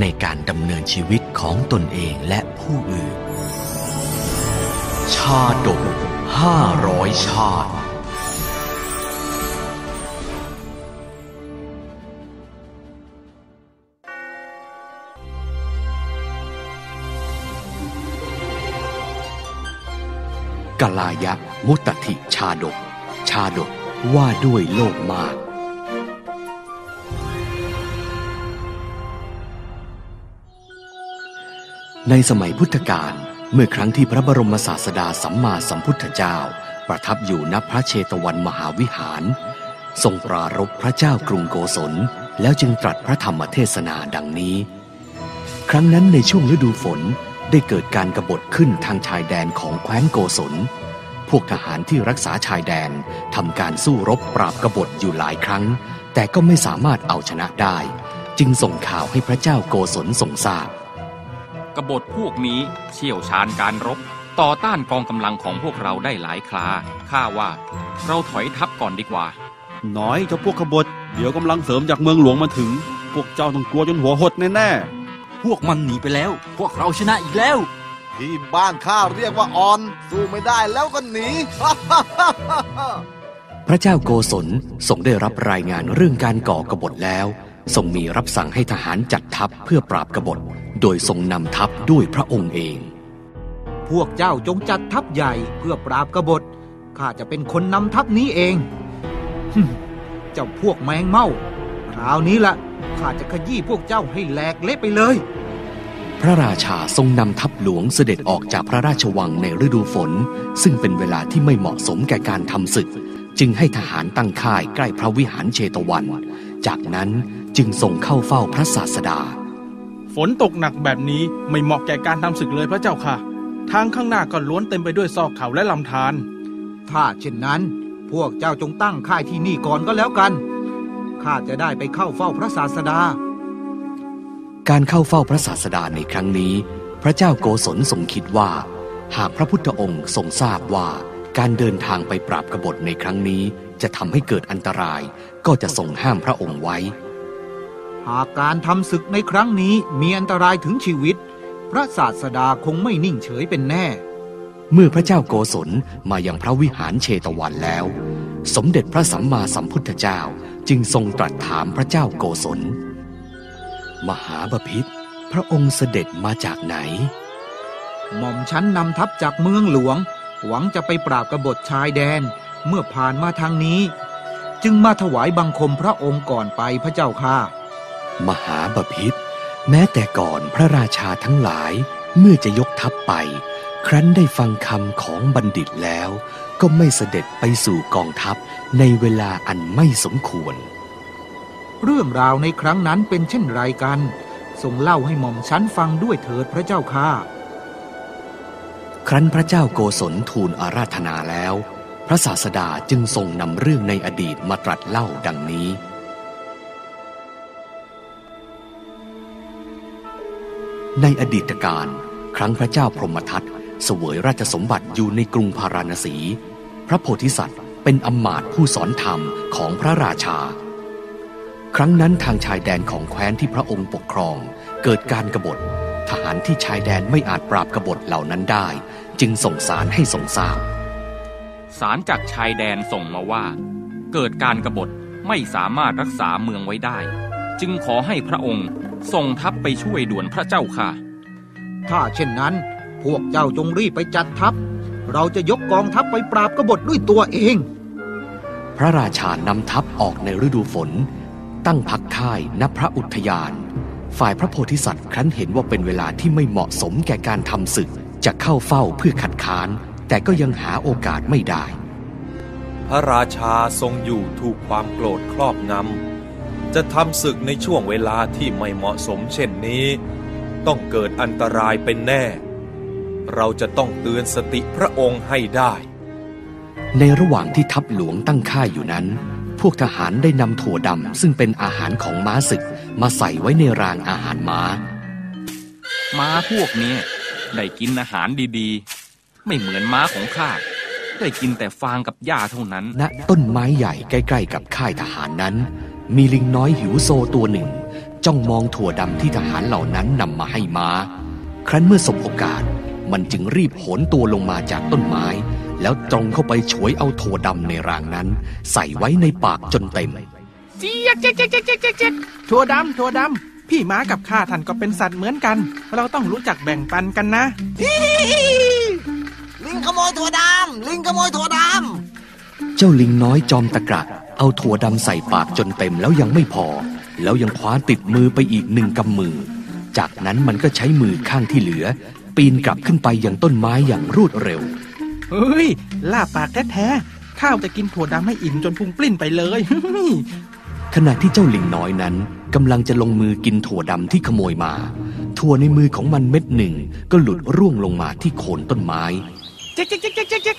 ในการดำเนินชีวิตของตนเองและผู้อื่น ชาดกห้าร้อยชาติ กลายะมุตติชาดก ชาดกว่าด้วยโลกมาก ในสมัยพุทธกาลเมื่อครั้งที่พระบรมศาสดาสัมมาสัมพุทธเจ้า ประทับอยู่ณพระเชตวันมหาวิหาร ทรงปรารภพระเจ้ากรุงโกศล แล้วจึงตรัสพระธรรมเทศนาดังนี้ ครั้งนั้นในช่วงฤดูฝนได้เกิดการกรบฏขึ้นทางชายแดนของแคว้นโกศล พวกทหารที่รักษาชายแดนทำการสู้รบปราบกบฏอยู่หลายครั้ง แต่ก็ไม่สามารถเอาชนะได้ จึงส่งข่าวให้พระเจ้าโกศลทรงทราบ กบฏพวกนี้เชี่ยวชาญการรบ ต่อต้านกองกำลังของพวกเราได้หลายคราข้าว่าเราถอยทัพก่อนดีกว่า น้อยเจ้าพวกขบฏเดี๋ยวกำลังเสริมจากเมืองหลวงมาถึง พวกเจ้าต้องกลัวจนหัวหดแน่พวกมันหนีไปแล้ว พวกเราชนะอีกแล้ว ที่บ้านข้าเรียกว่าออน สู้ไม่ได้แล้วก็หนี พระเจ้าโกศลทรงได้รับรายงานเรื่องการก่อกบฏแล้ว ทรงมีรับสั่งให้ทหารจัดทัพเพื่อปราบกบฏ โดยทรงนำทัพด้วยพระองค์เอง พวกเจ้าจงจัดทัพใหญ่เพื่อปราบกบฏ ข้าจะเป็นคนนำทัพนี้เองฮึ่มเจ้าพวกแมงเม่าคราวนี้ละข้าจะขยี้พวกเจ้าให้แหลกเละไปเลย พระราชาทรงนำทัพหลวงเสด็จออกจากพระราชวังในฤดูฝน ซึ่งเป็นเวลาที่ไม่เหมาะสมแก่การทำศึก จึงให้ทหารตั้งค่ายใกล้พระวิหารเชตวัน จากนั้นจึงส่งเข้าเฝ้าพระศาสดา ฝนตกหนักแบบนี้ไม่เหมาะแก่การทำศึกเลยพระเจ้าค่ะ ทางข้างหน้าก็ล้วนเต็มไปด้วยซอกเขาและลำธารถ้าเช่นนั้น พวกเจ้าจงตั้งค่ายที่นี่ก่อนก็แล้วกันข้าจะได้ไปเข้าเฝ้าพระศาสดา การเข้าเฝ้าพระศาสดาในครั้งนี้ พระเจ้าโกศลทรงคิดว่า หากพระพุทธองค์ทรงทราบว่าการเดินทางไปปราบกบฏในครั้งนี้ จะทำให้เกิดอันตรายก็จะทรงห้ามพระองค์ไว้ หากการทำศึกในครั้งนี้มีอันตรายถึงชีวิต พระศาสดาคงไม่นิ่งเฉยเป็นแน่ เมื่อพระเจ้าโกศลมายังพระวิหารเชตวันแล้ว สมเด็จพระสัมมาสัมพุทธเจ้าจึงทรงตรัสถามพระเจ้าโกศล มหาบพิษพระองค์เสด็จมาจากไหน หม่อมฉันนำทัพจากเมืองหลวง หวังจะไปปราบกบฏชายแดน เมื่อผ่านมาทางนี้ จึงมาถวายบังคมพระองค์ก่อนไปพระเจ้าค่ะ มหาบพิษแม้แต่ก่อนพระราชาทั้งหลายเมื่อจะยกทัพไป ครั้นได้ฟังคำของบัณฑิตแล้ว ก็ไม่เสด็จไปสู่กองทัพในเวลาอันไม่สมควร เรื่องราวในครั้งนั้นเป็นเช่นไรกันทรงเล่าให้หม่อมฉันฟังด้วยเถิดพระเจ้าค่ะ ครั้นพระเจ้าโกศลทูลอาราธนาแล้ว พระศาสดาจึงทรงนำเรื่องในอดีตมาตรัสเล่าดังนี้ ในอดีตการ ครั้งพระเจ้าพรหมทัตเสวยราชสมบัติอยู่ในกรุงพาราณสี พระโพธิสัตว์เป็นอำมาตผู้สอนธรรมของพระราชา ครั้งนั้นทางชายแดนของแคว้นที่พระองค์ปกครอง เกิดการกรบฏทหารที่ชายแดนไม่อาจปราบกบฏเหล่านั้นได้ จึงส่งสารให้ทรงทราบ สารจากชายแดนส่งมาว่า เกิดการกรบฏไม่สามารถรักษาเมืองไว้ได้ จึงขอให้พระองค์ส่งทัพไปช่วยด่วนพระเจ้าค่ะ ถ้าเช่นนั้น พวกเจ้าจงรีบไปจัดทัพ เราจะยกกองทัพไปปราบกบฏด้วยตัวเอง พระราชานำทัพออกในฤดูฝน ตั้งพักค่ายณพระอุทยาน ฝ่ายพระโพธิสัตว์ครั้นเห็นว่าเป็นเวลาที่ไม่เหมาะสมแก่การทำศึกจะเข้าเฝ้าเพื่อขัดค้าน แต่ก็ยังหาโอกาสไม่ได้ พระราชาทรงอยู่ถูกความโกรธครอบงำจะทำศึกในช่วงเวลาที่ไม่เหมาะสมเช่นนี้คต้องเกิดอันตรายเป็นแน่ เราจะต้องเตือนสติพระองค์ให้ได้ ในระหว่างที่ทัพหลวงตั้งค่ายอยู่นั้น พวกทหารได้นำถั่วดำซึ่งเป็นอาหารของม้าศึกมาใส่ไว้ในรางอาหารม้า ม้าพวกเนี้ยได้กินอาหารดีๆ ไม่เหมือนม้าของข้าได้กินแต่ฟางกับหญ้าเท่านั้น ณ ต้นไม้ใหญ่ใกล้ ๆ กับค่ายทหารนั้น มีลิงน้อยหิวโซตัวหนึ่ง จ้องมองถั่วดำที่ทหารเหล่านั้นนำมาให้ม้า ครั้นเมื่อสบโอกาส มันจึงรีบโหนตัวลงมาจากต้นไม้ แล้วตรงเข้าไปฉวยเอาถั่วดำในรางนั้น ใส่ไว้ในปากจนเต็มเจี๊ยกเจ๊กเจ๊กเจ๊กเจ๊กเจ๊กเจ๊กถั่วดำถั่วดำพี่ม้ากับข้าท่านก็เป็นสัตว์เหมือนกัน เราต้องรู้จักแบ่งปันกันนะลิง ขโมยถั่วดำลิงขโมยถั่วดเจ้าลิงน้อยจอมตะกระเอาถั่วดำใส่ปากจนเต็มแล้วยังไม่พอ แล้วยังคว้าติดมือไปอีกหนึ่งกำมือ จากนั้นมันก็ใช้มือข้างที่เหลือ ปีนกลับขึ้นไปยังต้นไม้อย่างรวดเร็วเฮ้ยล่าปากแท้ๆข้าวจะกินถั่วดำให้อิ่มจนพุงปลิ้นไปเลยขณะที่เจ้าลิงน้อยนั้นกำลังจะลงมือกินถั่วดำที่ขโมยมา ถั่วในมือของมันเม็ดหนึ่งก็หลุดร่วงลงมาที่โคนต้นไม้ เจ๊กเจ๊กเจ๊กเจ๊กเจ๊กเจ๊ก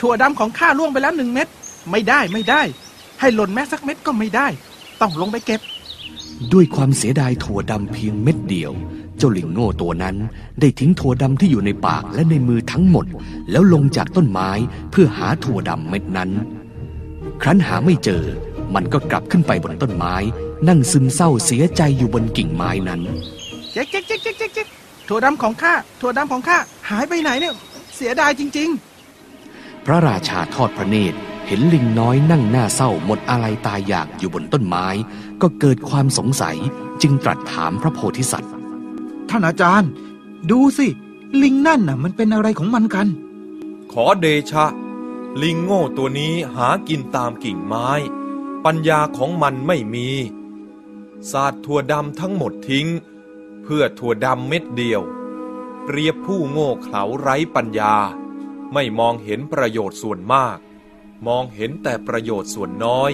ถั่วดำของข้าล่วงไปแล้วหนึ่งเม็ดไม่ได้ไม่ได้ ให้หล่นแม้สักเม็ดก็ไม่ได้ ต้องลงไปเก็บ ด้วยความเสียดายถั่วดำเพียงเม็ดเดียว เจ้าลิงโง่ตัวนั้น ได้ทิ้งถั่วดำที่อยู่ในปากและในมือทั้งหมด แล้วลงจากต้นไม้เพื่อหาถั่วดำเม็ดนั้น ครั้นหาไม่เจอ มันก็กลับขึ้นไปบนต้นไม้ นั่งซึมเศร้าเสียใจอยู่บนกิ่งไม้นั้น เจ๊กเจ๊กเจ๊กเจ๊กเจ๊กเจ๊กถั่วดำของข้าถั่วดำของข้าหายไปไหนเนี่ย เสียดายจริงพระราชาทอดพระเนตรเห็นลิงน้อยนั่งหน้าเศร้าหมดอะไรตายอยากอยู่บนต้นไม้ ก็เกิดความสงสัยจึงตรัสถามพระโพธิสัตว์ ท่านอาจารย์ ดูสิ ลิงนั่นน่ะ มันเป็นอะไรของมันกัน ขอเดชะ ลิงโง่ตัวนี้หากินตามกิ่งไม้ ปัญญาของมันไม่มีสาดถั่วดำทั้งหมดทิ้ง เพื่อถั่วดำเม็ดเดียว เปรียบผู้โง่เขลาไร้ปัญญา ไม่มองเห็นประโยชน์ส่วนมาก มองเห็นแต่ประโยชน์ส่วนน้อย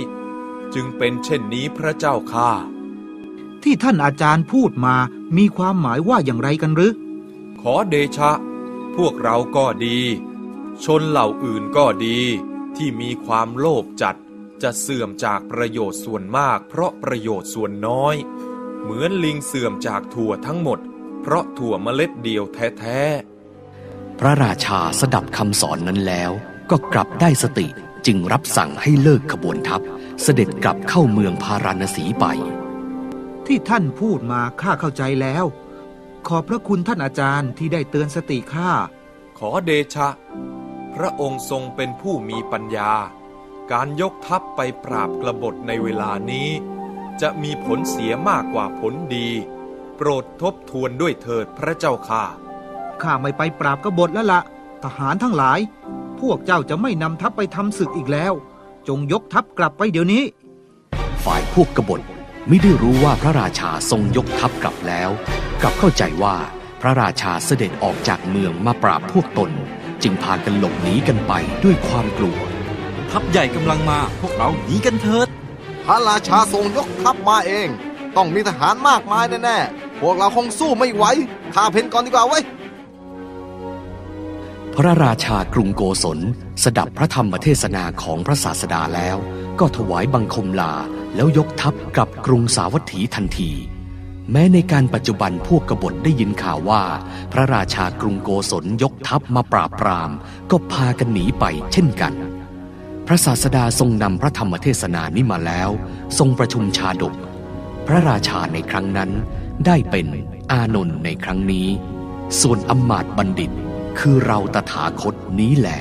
จึงเป็นเช่นนี้พระเจ้าค่าที่ท่านอาจารย์พูดมามีความหมายว่าอย่างไรกันหรือ ขอเดชะ พวกเราก็ดี ชนเหล่าอื่นก็ดี ที่มีความโลภจัดจะเสื่อมจากประโยชน์ส่วนมาก เพราะประโยชน์ส่วนน้อย เหมือนลิงเสื่อมจากถั่วทั้งหมด เพราะถั่วเมล็ดเดียวแท้ๆ พระราชาสดับคำสอนนั้นแล้ว ก็กลับได้สติจึงรับสั่งให้เลิกขบวนทัพ เสด็จกลับเข้าเมืองพาราณสีไป ที่ท่านพูดมาข้าเข้าใจแล้ว ขอบพระคุณท่านอาจารย์ที่ได้เตือนสติข้าขอเดชะ พระองค์ทรงเป็นผู้มีปัญญา การยกทัพไปปราบกบฏในเวลานี้ จะมีผลเสียมากกว่าผลดี โปรดทบทวนด้วยเถิดพระเจ้าค่ะ ข้าไม่ไปปราบกบฏแล้วละ ทหารทั้งหลาย พวกเจ้าจะไม่นำทัพไปทำศึกอีกแล้ว จงยกทัพกลับไปเดี๋ยวนี้ ฝ่ายพวกกบฏไม่ได้รู้ว่าพระราชาทรงยกทัพกลับแล้ว กลับเข้าใจว่าพระราชาเสด็จออกจากเมืองมาปราบพวกตน จึงพากันหลบหนีกันไปด้วยความกลัว ทัพใหญ่กำลังมาพวกเราหนีกันเถิดำพระราชาทรงยกทัพมาเอง ต้องมีทหารมากมายแน่ๆพวกเราคงสู้ไม่ไหวข้าเพนก่อนดีกว่าเว้ยพระราชากรุงโกศลสดับพระธรรมเทศนาของพระศาสดาแล้ว ก็ถวายบังคมลาแล้วยกทัพกลับกรุงสาวัตถีทันที แม้ในการปัจจุบันพวกกบฏได้ยินข่าวว่า พระราชากรุงโกศลยกทัพมาปราบปราม ก็พากันหนีไปเช่นกัน พระศาสดาทรงนำพระธรรมเทศนานี้มาแล้ว ทรงประชุมชาดก พระราชาในครั้งนั้นได้เป็นอานนท์ในครั้งนี้ ส่วนอำมาตบัณฑิตคือเราตถาคตนี้แหละ